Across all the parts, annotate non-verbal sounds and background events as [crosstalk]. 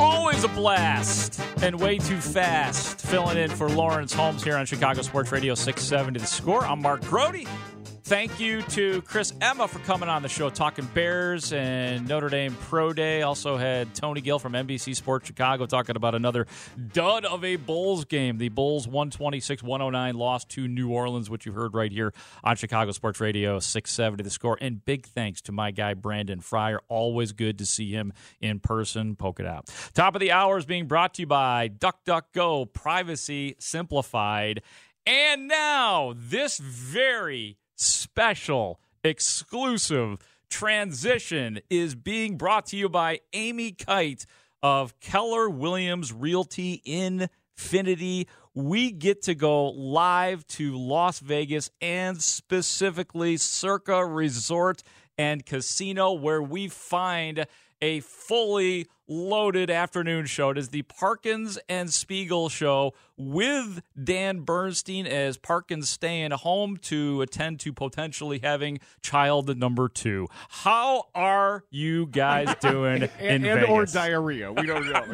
Always a blast and way too fast. Filling in for Lawrence Holmes here on Chicago Sports Radio 670 The Score. I'm Mark Grote. Thank you to Chris Emma for coming on the show, talking Bears and Notre Dame Pro Day. Also had Tony Gill from NBC Sports Chicago talking about another dud of a Bulls game. The Bulls 126 109 lost to New Orleans, which you heard right here on Chicago Sports Radio 670 The Score. And big thanks to my guy, Brandon Fryer. Always good to see him in person. Poke it out. Top of the hour is being brought to you by DuckDuckGo, privacy simplified. And now, this very special, exclusive transition is being brought to you by Amy Kite of Keller Williams Realty Infinity. We get to go live to Las Vegas and specifically Circa Resort and Casino, where we find a fully loaded afternoon show. It is the Parkins and Spiegel show with Dan Bernstein as Parkins staying home to attend to potentially having child number two. How are you guys [laughs] doing and, in and Vegas? or diarrhea. We don't know.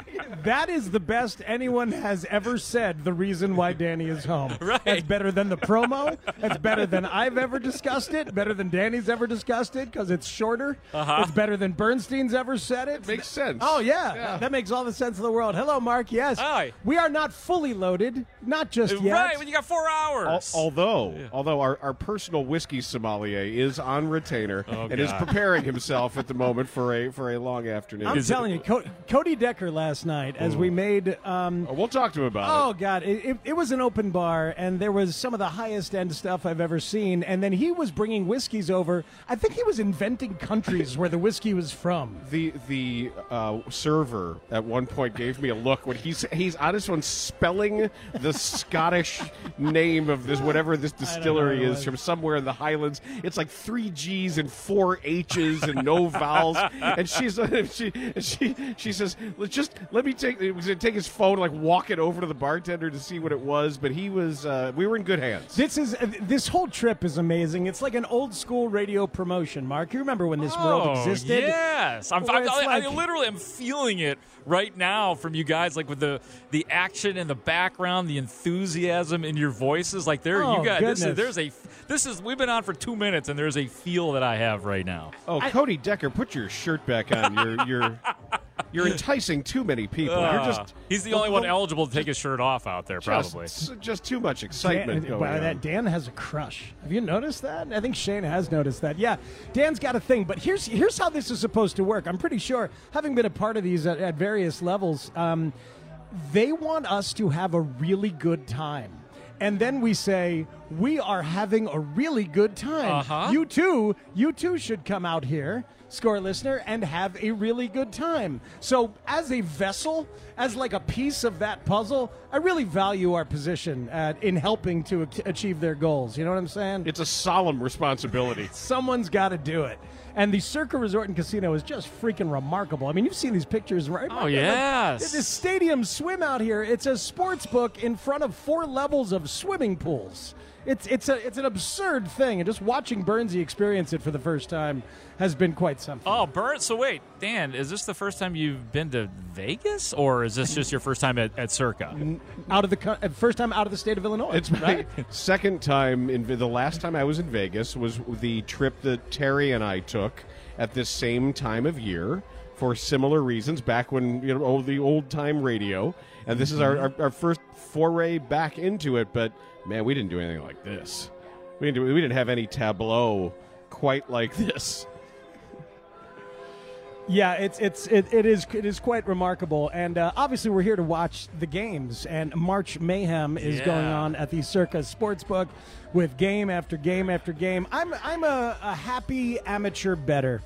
[laughs] That is the best anyone has ever said. The reason why Danny is home. [laughs] Right. That's better than the promo. That's better than I've ever discussed it. Better than Danny's ever discussed it because it's shorter. Uh-huh. It's better than Bernstein's ever said it. Makes sense. Oh yeah. Yeah. that makes all the sense in the world. Hello, Mark. Yes, Hi. We are not fully loaded, not just yet. Right, when you got four Al- hours. although, although our, our personal whiskey sommelier is on retainer and is Oh, preparing himself at the moment for a for a long afternoon. I'm Is it- telling you, Co- Cody Decker last night, as we made. Um, Oh, we'll talk to him about Oh it. Oh God! It, it, it was an open bar, and there was some of the highest end stuff I've ever seen. And then he was bringing whiskeys over. I think he was inventing countries where the whiskey was from. The the uh, server at one point gave me a look when he's he's on his phone spelling the Scottish name of this whatever this distillery know what it is was. from somewhere in the Highlands. It's like three G's and four H's and no vowels. And she's [laughs] she she she says, "Let's just let me take." Was gonna take his phone, like walk it over to the bartender to see what it was. But he was uh, we were in good hands. This is uh, this whole trip is amazing. It's like an old school radio promotion. Mark, you remember when this world Oh, existed? Yes, I'm, Where I'm, it's I, I like- literally am feeling it right now from you guys, like with the the action in the background, the enthusiasm in your voices. Like there, Oh, you guys. This is, there's a this is we've been on for two minutes, and there's a feel that I have right now. Oh, Cody Decker, put your shirt back on. You're you're [laughs] you're [laughs] enticing too many people. you're Uh, just he's the only one eligible to take his shirt off out there, probably. Just, just too much excitement Dan, going wow, on. that Dan has a crush. Have you noticed that? I think Shane has noticed that. Yeah, Dan's got a thing. But here's here's how this is supposed to work. I'm pretty sure, having been a part of these at, at various levels, um, they want us to have a really good time. And then we say, we are having a really good time. Uh-huh. You too, you too should come out here, score listener, and have a really good time. So, as a vessel, as like a piece of that puzzle, I really value our position at, in helping to achieve their goals. You know what I'm saying? it's a solemn responsibility. [laughs] Someone's got to do it. And the Circa Resort and Casino is just freaking remarkable. I mean, you've seen these pictures, right? Oh, yes. This stadium swim out here. It's a sports book in front of four levels of swimming pools. It's it's a it's an absurd thing, and just watching Bernsey experience it for the first time has been quite quite something. Oh, Bert. So wait, Dan, is this the first time you've been to Vegas, or is this just your first time at, at Circa? Out of the uh, first time out of the state of Illinois. It's my right. [laughs] second time. In the last time I was in Vegas was the trip that Terry and I took at this same time of year for similar reasons. Back when you know oh, the old time radio, and this is our, our, our first foray back into it. But man, we didn't do anything like this. We didn't do, we didn't have any tableau quite like this. Yeah, it's it's it, it is it is quite remarkable, and uh, obviously we're here to watch the games. And March Mayhem is Yeah. going on at the Circa Sportsbook with game after game after game. I'm I'm a, a happy amateur better.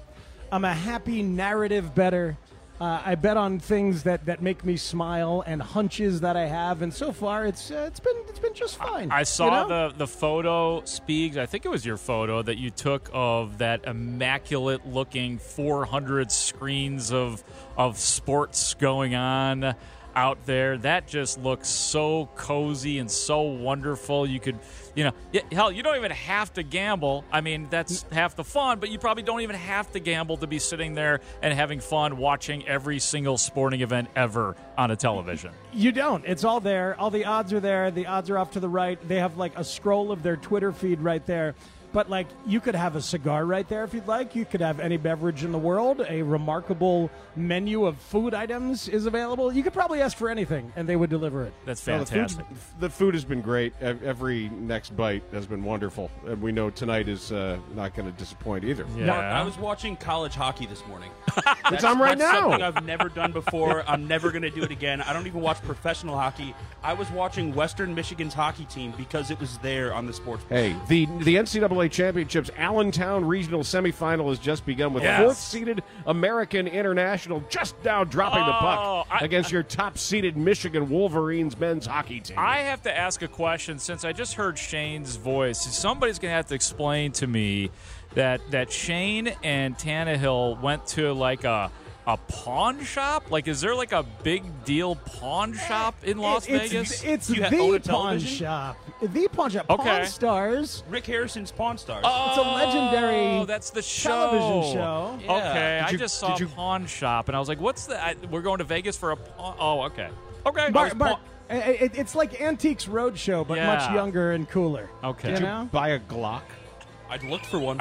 I'm a happy narrative better. Uh, I bet on things that, that make me smile and hunches that I have, and so far it's uh, it's been it's been just fine. I saw you know? the the photo, Speaks. I think it was your photo that you took of that immaculate looking 400 screens of of sports going on out there. That just looks so cozy and so wonderful. You could, you know, hell, you don't even have to gamble. I mean, that's mm. half the fun, but you probably don't even have to gamble to be sitting there and having fun watching every single sporting event ever on a television. You don't. It's all there. All the odds are there. The odds are off to the right. They have like a scroll of their Twitter feed right there. But like you could have a cigar right there if you'd like. You could have any beverage in the world. A remarkable menu of food items is available. You could probably ask for anything and they would deliver it. That's No, the, fantastic. the food has been great. Every next bite has been wonderful, and we know tonight is uh, not going to disappoint either. Yeah. Mark, I was watching college hockey this morning. [laughs] It's on right that's now. Something I've never done before. I'm never going to do it again. I don't even watch professional hockey. I was watching Western Michigan's hockey team because it was there on the sports. Hey, the the NCAA championships Allentown regional semifinal has just begun with Yes. fourth seeded American International just now dropping the Oh, puck I- against your top seeded Michigan Wolverines men's hockey team. I have to ask a question since I just heard Shane's voice. Somebody's going to have to explain to me that that Shane and Tannehill went to like a a pawn shop. Like, is there like a big deal pawn eh, shop in Las it's, Vegas? It's You the pawn television? shop. The pawn shop. Okay. Pawn Stars. Rick Harrison's Pawn Stars. It's a legendary Oh, that's the show. television show. Yeah. Okay, Did I just saw you- pawn shop, and I was like, "What's the? I, we're going to Vegas for a pawn? Oh, okay, okay." Mark, Mark, i- eh, eh, i- it's like Antiques Roadshow, but much younger and cooler. Okay. Did you know? Buy a Glock. [laughs] I looked for one.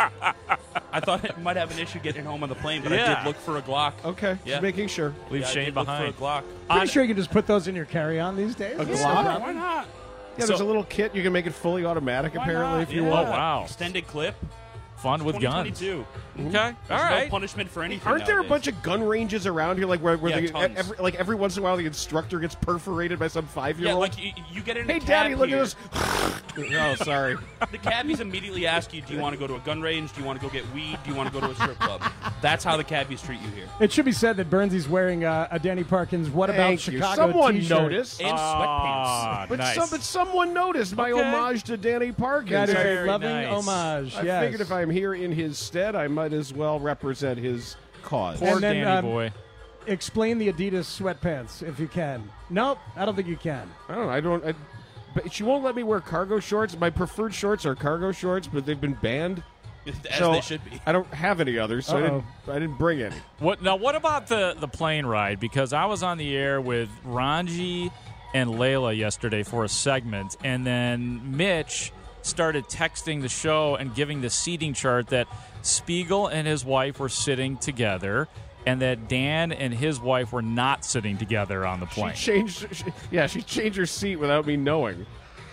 I thought it might have an issue getting home on the plane, but I Yeah. did look for a Glock. Okay, Yeah. just making sure. Leave Yeah, I Shane did look behind. for a Glock. Pretty On- sure you can just put those in your carry-on these days. A Glock? no. Why not? Yeah, there's a little kit you can make it fully automatic. Why apparently, not? if you Yeah. want. Oh, wow. Extended clip. Fun with guns. 2022. Okay, all There's right. No punishment for anything. Aren't there a bunch of gun ranges around here, like where, where Yeah, the, every, like every once in a while the instructor gets perforated by some five year old? Yeah, old? like you, you get in. hey, cab daddy, look at this. oh, sorry. [laughs] The cabbies immediately ask you, "Do you want to go to a gun range? Do you want to go get weed? Do you want to go to a strip club?" That's how the cabbies treat you here. It should be said that Burnsy's wearing uh, a Danny Parkins "What About Thank you. Chicago" Someone T-shirt. noticed. And Ah, sweatpants. But, nice. some, but someone noticed my Okay. homage to Danny Parkins. That is I, a Very loving nice. homage. I yes. figured if I'm here in his stead, I might as well represent his cause. Poor And then, Danny um, boy. explain the Adidas sweatpants if you can. Nope, I don't think you can. I don't. I don't. I, but she won't let me wear cargo shorts. My preferred shorts are cargo shorts, but they've been banned. [laughs] As so they should be. I don't have any others, so I didn't, I didn't bring any. What now? What about the the plane ride? Because I was on the air with Ranji and Layla yesterday for a segment, and then Mitch started texting the show and giving the seating chart that Spiegel and his wife were sitting together, and that Dan and his wife were not sitting together on the plane. She changed. She, yeah, she changed her seat without me knowing.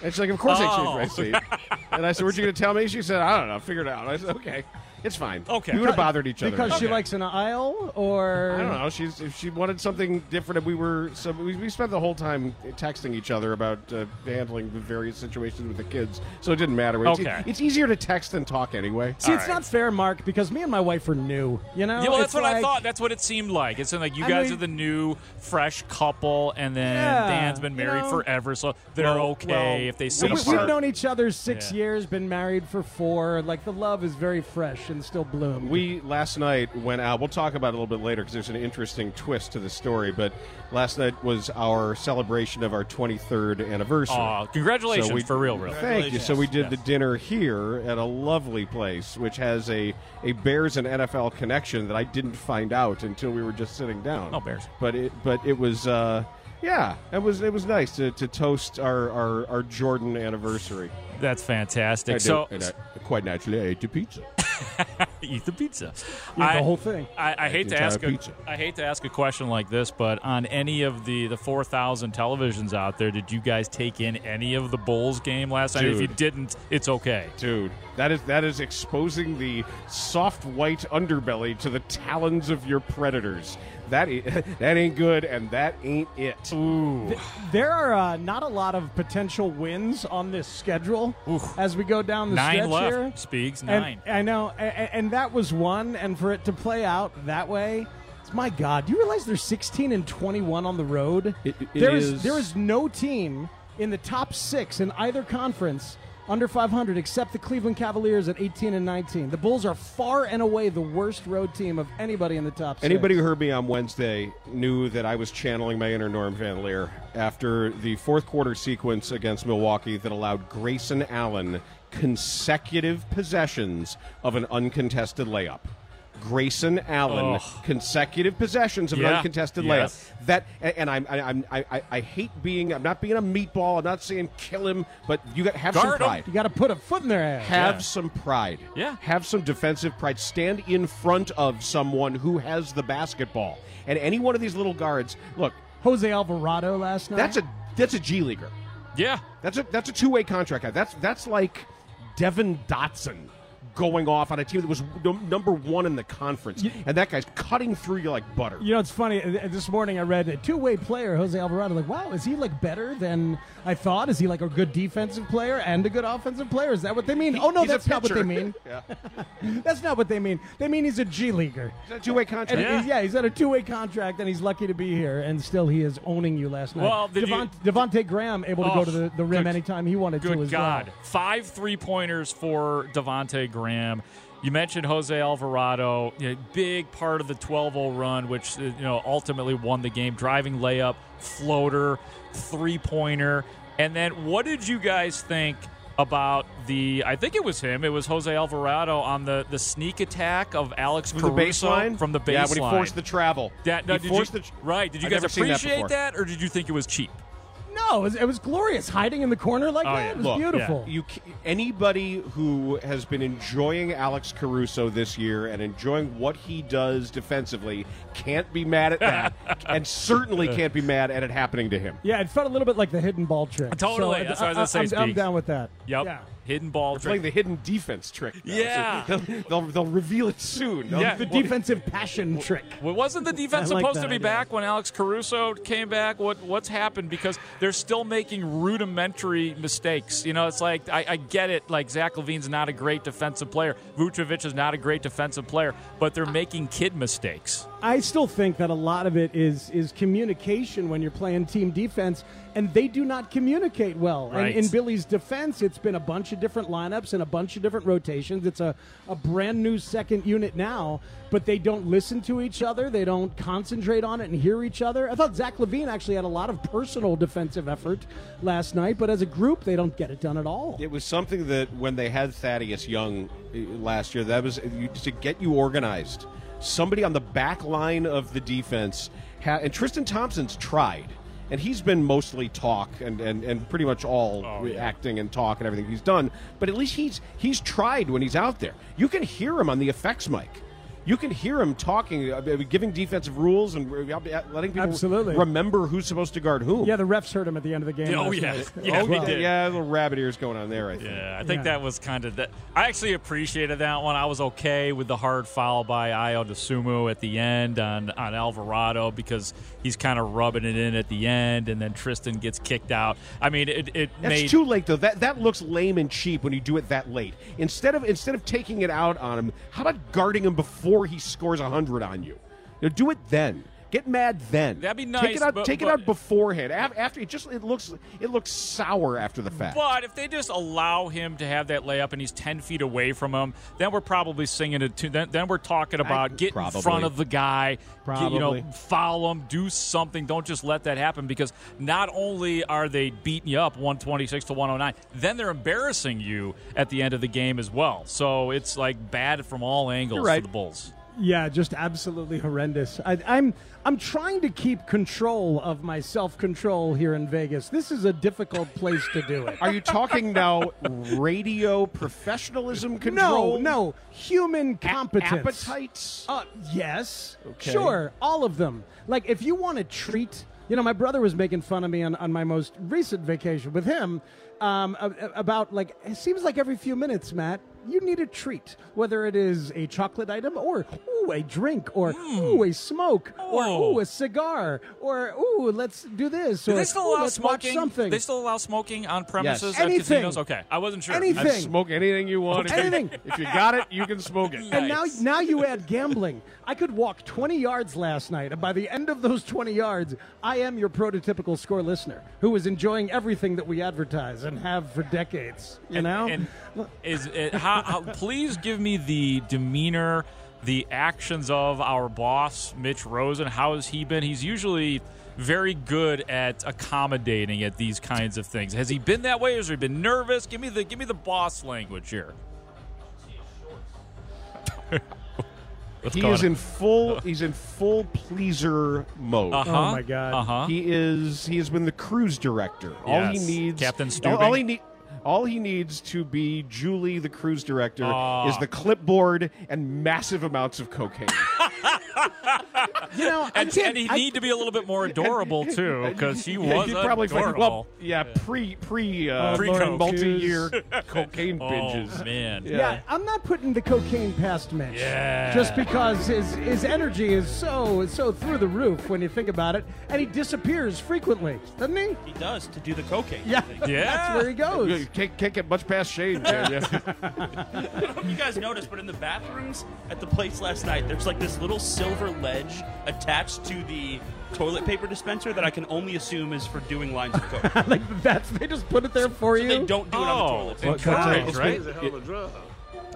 And she's like, "Of course I Oh. changed my oh. seat." and I said, "Weren't you going to tell me?" She said, "I don't know. Figure it out." I said, "Okay, it's fine." Okay. we would have bothered each other. Because she Okay. likes an aisle, or I don't know. She's if she wanted something different. and We were so we, we spent the whole time texting each other about uh, handling the various situations with the kids, so it didn't matter. It's, Okay. it's easier to text than talk anyway. See, All it's right. not fair, Mark, because me and my wife are new. You know, Yeah, well, It's that's what I like- thought. That's what it seemed like. It's like you I guys mean- are the new, fresh couple, and then Yeah, Dan's been you married know. forever, so they're Well- okay well, if they we- see We, we- start- we've known each other six Yeah. years, been married for four. Like the love is very fresh. Passion still bloomed. We last night went out. We'll talk about it a little bit later because there's an interesting twist to the story. But last night was our celebration of our 23rd anniversary. Aw, congratulations, So we- for real, real. Thank you. So we did Yes. the dinner here at a lovely place, which has a, a Bears and NFL connection that I didn't find out until we were just sitting down. Oh, Bears. But it but it was. Uh, yeah, it was it was nice to, to toast our, our, our Jordan anniversary. That's fantastic. I did, so and I, quite naturally, I ate the pizza. [laughs] eat the pizza. the whole thing. I, I hate to ask a, pizza. I hate to ask a question like this, but on any of the the four thousand televisions out there, did you guys take in any of the Bulls game last night? If you didn't, it's okay. Dude, that is that is exposing the soft white underbelly to the talons of your predators. That i- [laughs] that ain't good, and that ain't it. Ooh, There are uh, not a lot of potential wins on this schedule as we go down the Nine stretch left. here. Speaks And- nine. I know, and, and that was one. And for it to play out that way, it's my God. Do you realize they're 16 and 21 on the road? It- it There is is- there is no team in the top six in either conference under 500 except the Cleveland Cavaliers at 18 and 19. The Bulls are far and away the worst road team of anybody in the top. six. Anybody who heard me on Wednesday knew that I was channeling my inner Norm Van Lier after the fourth quarter sequence against Milwaukee that allowed Grayson Allen consecutive possessions of an uncontested layup. Grayson Allen Ugh. consecutive possessions of an uncontested Yes. layup. That and I'm I, I'm I, I- I hate being I'm not being a meatball. I'm not saying kill him, but you got have some Guard him. pride. You got to put a foot in their ass. Have Yeah. some pride. Yeah. Have some defensive pride. Stand in front of someone who has the basketball. And any one of these little guards, look, Jose Alvarado last night. that's a that's a G leaguer. Yeah. That's a that's a two way contract guy. That's that's like Devon Dotson going off on a team that was num- number one in the conference, and that guy's cutting through you like butter. You know, it's funny. uh, This morning I read a two-way player, Jose Alvarado. Like, wow, is he like better than I thought? Is he like a good defensive player and a good offensive player? Is that what they mean? oh no, that's not what they mean. [laughs] [laughs] That's not what they mean. They mean he's a G leaguer. It's a two way contract. And Yeah. he's, yeah, he's a two-way contract, and he's lucky to be here. And still, he is owning you last night. Well, did you- Devonte Graham able to Oh, go to the, the rim good- anytime he wanted Good to as God. well. Five three pointers for Devonte Graham. You mentioned Jose Alvarado, you know, big part of the 12 0 run, which uh, you know ultimately won the game. Driving layup, floater, three pointer. And then what did you guys think about the I think it was him, it was Jose Alvarado on the, the sneak attack of Alex From the baseline? from the baseline. Yeah, when he forced the travel. That, no, He did forced you, the right. Did you I've guys seen that appreciate that, or did you think it was cheap? No, it was, it was glorious. Hiding in the corner like Oh, that yeah. it was Look, beautiful. You ca- anybody who has been enjoying Alex Caruso this year and enjoying what he does defensively can't be mad at that, [laughs] and certainly can't be mad at it happening to him. Yeah, it felt a little bit like the hidden ball trick. Totally. So, That's what I was gonna say, I'm, I'm Speaks. down with that. Yep. Yeah. Hidden ball It's trick. like the hidden defense trick. now. Yeah. So [laughs] they'll, they'll, they'll reveal it soon. They'll- Yeah. The defensive passion trick. Well, wasn't the defense like supposed to be idea. back when Alex Caruso came back? What what's happened? Because they're still making rudimentary mistakes. You know, it's like I, I get it. Like Zach LaVine's not a great defensive player. Vucevic is not a great defensive player, but they're making kid mistakes. I still think that a lot of it is is communication when you're playing team defense, and they do not communicate well. Right. And in Billy's defense, it's been a bunch of different lineups and a bunch of different rotations. It's a, a brand new second unit now, but they don't listen to each other. They don't concentrate on it and hear each other. I thought Zach LaVine actually had a lot of personal defensive effort last night, but as a group, they don't get it done at all. It was something that when they had Thaddeus Young uh, last year, that was to get you organized. Somebody on the back line of the defense, ha- and Tristan Thompson's tried, and he's been mostly talk and, and, and pretty much all oh, acting and talk and everything he's done. But at least he's he's tried when he's out there. You can hear him on the effects mic. You can hear him talking, uh, giving defensive rules and uh, letting people Absolutely. remember who's supposed to guard whom. Yeah, the refs heard him at the end of the game. Oh, yeah. night. [laughs] Yeah, oh, we he did. Yeah, little rabbit ears going on there. I think. Yeah, I think Yeah. that was kind of that. I actually appreciated that one. I was okay with the hard foul by Ayo Dosunmu at the end on, on Alvarado because he's kind of rubbing it in at the end, and then Tristan gets kicked out. I mean, it, it That's made too late though. That that looks lame and cheap when you do it that late. Instead of instead of taking it out on him, how about guarding him before he scores hundred on you? You know, do it then. Get mad then. That'd be Take nice, it out. but- take but- it out beforehand. Af- After it just it looks it looks sour after the fact. But if they just allow him to have that layup and he's ten feet away from him, then we're probably singing it. To, then, then we're talking about get in front of the guy, get- you know, Probably. foul him, do something. Don't just let that happen because not only are they beating you up one twenty six to one hundred nine, then they're embarrassing you at the end of the game as well. So it's like bad from all angles right. for the Bulls. Yeah, just absolutely horrendous. I, I'm I'm trying to keep control of my self control here in Vegas. This is a difficult place to do it. Are you talking now radio professionalism control? No, no, human competence. appetites? Uh, yes, Okay. sure, all of them. Like if you want to treat, you know, my brother was making fun of me on, on my most recent vacation with him um, a- a- about like it seems like every few minutes, Matt, you need a treat, whether it is a chocolate item or ooh a drink or hmm. ooh a smoke or Oh. ooh a cigar or ooh let's do this Do or they still allow smoking? something. They still allow smoking on premises at Anything. casinos? Okay, I wasn't sure. Anything. I'd smoke anything you want. If Anything. [laughs] If you got it, you can smoke it. And now, Nice. now you add gambling. I could walk 20 yards last night, and by the end of those 20 yards, I am your prototypical score listener who is enjoying everything that we advertise and have for decades. You know, And is it, how, how, please give me the demeanor, the actions of our boss, Mitch Rosen. How has he been? He's usually very good at accommodating at these kinds of things. Has he been that way? Or has he been nervous? Give me the give me the boss language here. [laughs] What's he is in full. He's in full pleaser mode. Uh-huh. Oh, my God. Uh-huh. He is. He has been the cruise director. All he needs, Captain all, all he need, all he needs to be Julie, the cruise director, Ah. is the clipboard and massive amounts of cocaine. You know, and, can't- and he'd I- need to be a little bit more adorable [laughs] too, because he Yeah, was he'd probably find- adorable. well, yeah, pre pre uh, Pre-coke. multi-year [laughs] cocaine oh binges. man, yeah. I'm not putting the cocaine past Mitch. Yeah. Just because his his energy is so so through the roof when you think about it, and he disappears frequently, doesn't he? He does to do the cocaine. Yeah, Yeah. [laughs] that's where he goes. You can't, can't get much past Shane, can you? I don't know if you guys noticed, but in the bathrooms at the place last night, there's like this little silver ledge attached to the toilet paper dispenser that I can only assume is for doing lines of coke. [laughs] like that's they just put it there for so you. they don't do it on the Oh, toilet. encouraged, It's right? been-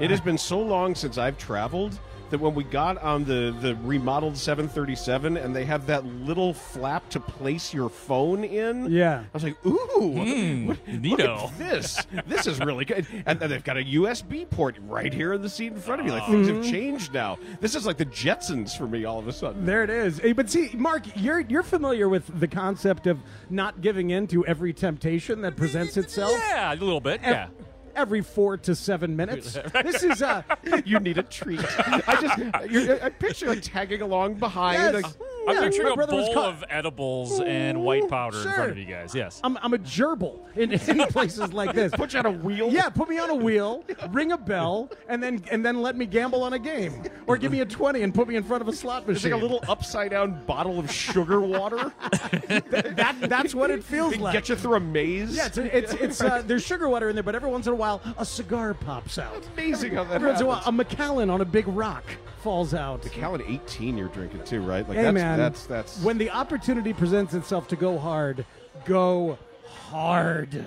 It has been so long since I've traveled that when we got on the, the remodeled 737 and they have that little flap to place your phone in, Yeah. I was like, ooh, Mm, [laughs] what- look neato. at this. This is really good. And, and they've got a USB port right here in the seat in front of you. Like, things have changed now. This is like the Jetsons for me all of a sudden. There it is. Hey, But see, Mark, you're you're familiar with the concept of not giving in to every temptation that presents itself. Yeah, a little bit. Ev- Yeah. Every four to seven [laughs] minutes. this is uh [laughs] you need a treat. [laughs] I just, you're, I picture like tagging along behind. Yes. Like, I'm Yeah, picturing my a brother was bowl of edibles and white powder in front of you guys. Yes. I'm, I'm a gerbil in, in [laughs] places like this. put you on a wheel. Yeah, put me on a wheel, ring a bell, and then and then let me gamble on a game, or give me a twenty and put me in front of a slot It's machine. like a little upside down bottle of sugar water. [laughs] that that's what it feels like. Get you through a maze. Yeah, it's it's, it's uh, there's sugar water in there, but every once in a while a cigar pops out. amazing how that Every once in a while happens. a Macallan on a big rock falls out. The Callan 18 you're drinking too, right? Like Hey that's, man, that's that's when the opportunity presents itself to go hard, go hard,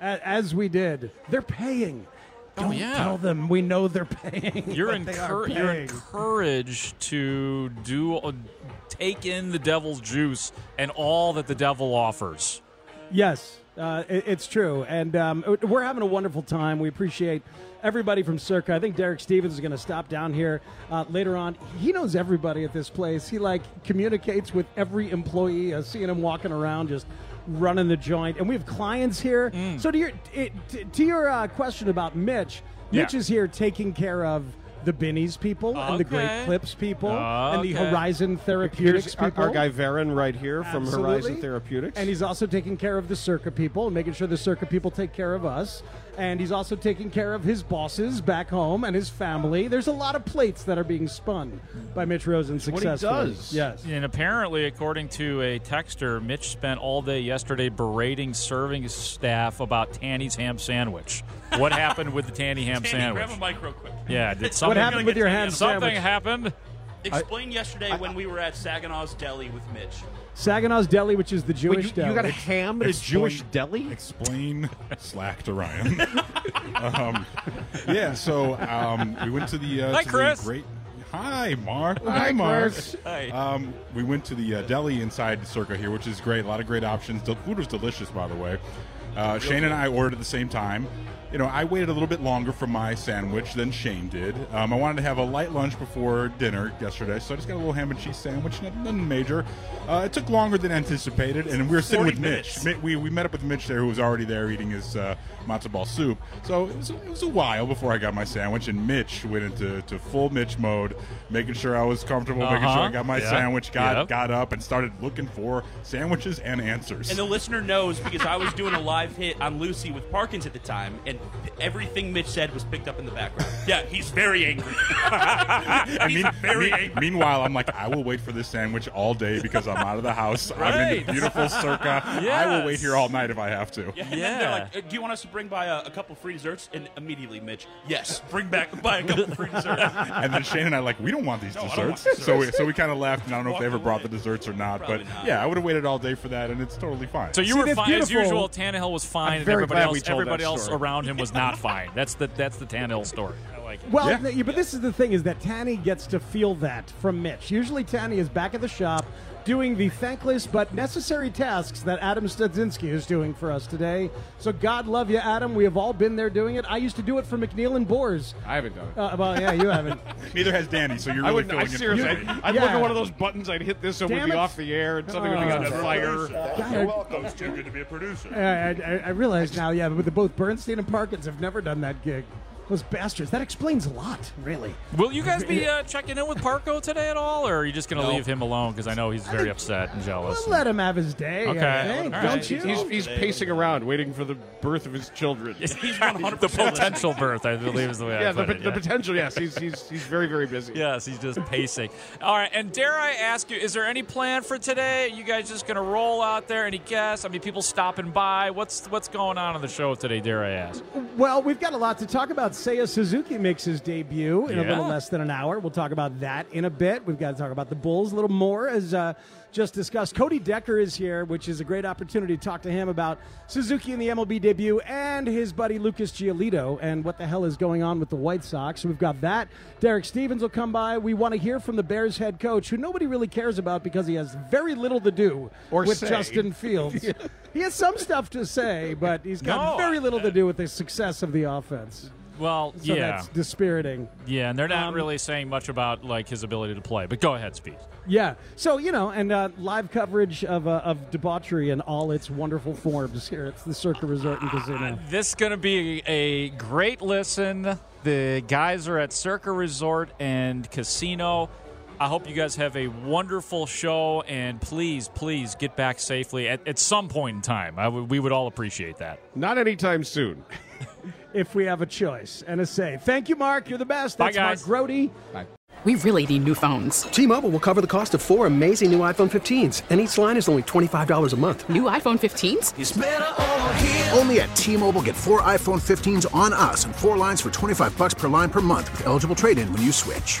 A- as we did. They're paying. Don't Oh, yeah. tell them we know they're paying. You're, but [laughs] they are encour- you're encouraged to do uh, take in the devil's juice and all that the devil offers. Yes, uh, it, it's true, and um, we're having a wonderful time. We appreciate everybody from Circa. I think Derek Stevens is going to stop down here uh, later on. He knows everybody at this place. He like communicates with every employee. I seeing him walking around just running the joint, and we have clients here. Mm. So to your it, to, to your uh, question about Mitch, Mitch is here taking care of. The Benny's people and the Great Okay. Clips people ah, and the Okay. Horizon Therapeutics Here's our, people. our guy Varen right here from Absolutely. Horizon Therapeutics. And he's also taking care of the Circa people and making sure the Circa people take care of us. And he's also taking care of his bosses back home and his family. There's a lot of plates that are being spun by Mitch Rosen what he does. Yes. And apparently, according to a texter, Mitch spent all day yesterday berating serving staff about Tanny's ham sandwich. What [laughs] happened with the Tanny ham Danny, sandwich? grab a mic real quick. Yeah, did something What happened with your ham something sandwich? happened? Explain yesterday when we were at Saginaw's Deli with Mitch. Saginaw's Deli, which is the Jewish you, deli. you got a ham at a Jewish deli? Explain [laughs] slack to Ryan. [laughs] um, yeah, so um, we went to the uh, Hi, to Chris. The great. Hi, Mark. Hi, Mark. Hi. Um, we went to the uh, deli inside Circa here, which is great. A lot of great options. The food was delicious, by the way. Uh, Shane and I ordered at the same time. You know, I waited a little bit longer for my sandwich than Shane did. Um, I wanted to have a light lunch before dinner yesterday, so I just got a little ham and cheese sandwich, nothing major. Uh, it took longer than anticipated, and we were sitting with minutes. Mitch. We, we met up with Mitch there, who was already there eating his uh, matzo ball soup. So it was, it was a while before I got my sandwich, and Mitch went into to full Mitch mode, making sure I was comfortable, making sure Uh-huh. I got my Yeah. sandwich, got Yep. got up, and started looking for sandwiches and answers. And the listener knows because I was doing a live hit on Lucy with Parkins at the time, and everything Mitch said was picked up in the background. [laughs] Yeah, he's very angry. [laughs] I mean, very mean- angry. meanwhile, I'm like, I will wait for this sandwich all day because I'm out of the house. I'm in the beautiful circa. [laughs] I will wait here all night if I have to. Yeah, and then Yeah. they're like, "Uh, "Do you want us to bring by a, a couple free desserts?" And immediately, Mitch, yes, bring back buy a couple free desserts. And then Shane and I like, we don't want these No, desserts. want desserts. So we, so we kind of left, and I don't know if they Walked ever brought the desserts or not. Probably but not. yeah, I would have waited all day for that, and it's totally fine. So you See, were that's fine as usual. Tannehill was fine, and very everybody glad we else, told everybody that else story. around him was not fine. That's the that's the Tannehill story. I like it. Well, Yeah. th- but this is the thing: is that Tanny gets to feel that from Mitch. Usually, Tanny is back at the shop doing the thankless but necessary tasks that Adam Studzinski is doing for us today. So, God love you, Adam. We have all been there doing it. I used to do it for McNeil and Boers. I haven't done it. Uh, well, yeah, you haven't. [laughs] Neither has Danny, so you're I really would. filling I in for seriously. me. I'd, I'd look at one of those buttons. I'd hit this, and we'd be it. off the air, and something would be Oh. on fire. God, It's too good to be a producer. I, I, I realize now, yeah, but the, both Bernstein and Parkins have never done that gig. Those bastards. That explains a lot, really. Will you guys be uh, checking in with Parco today at all, or are you just going to No. leave him alone? Because I know he's very upset and jealous. We'll let him have his day. Okay. I think, All don't you? He's, he's pacing around, waiting for the birth of his children. [laughs] He's 100 [laughs] the potential birth, I believe, is the way yeah, I the, put it. the potential. Yes, he's he's he's very very busy. [laughs] Yes, he's just pacing. All right, and dare I ask you, is there any plan for today? you guys just going to roll out there? Any guests? I mean, people stopping by. What's what's going on on the show today? Dare I ask? Well, we've got a lot to talk about. Seiya Suzuki makes his debut in a little less than an hour. We'll talk about that in a bit. We've got to talk about the Bulls a little more, as uh, just discussed. Cody Decker is here, which is a great opportunity to talk to him about Suzuki in the MLB debut and his buddy Lucas Giolito and what the hell is going on with the White Sox. We've got that. Derek Stevens will come by. We want to hear from the Bears head coach, who nobody really cares about because he has very little to do Or with say. Justin Fields. [laughs] He has some stuff to say, but he's got No, very little to do with the success of the offense. Well, So yeah, that's dispiriting. yeah, and they're not Um, really saying much about like his ability to play. But go ahead, Speed. Yeah. So you know, and uh, live coverage of uh, of debauchery in all its wonderful forms here at the Circa Resort and Casino. This is going to be a great listen. The guys are at Circa Resort and Casino. I hope you guys have a wonderful show, and please, please get back safely at, at some point in time. I we would all appreciate that. Not anytime soon. [laughs] If we have a choice and a say. Thank you, Mark. You're the best. Bye, That's guys. Mark Grote. We really need new phones. T-Mobile will cover the cost of four amazing new iPhone 15s, and each line is only $25 a month. New iPhone 15s? Only at T-Mobile get four iPhone 15s on us and four lines for 25 bucks per line per month with eligible trade-in when you switch.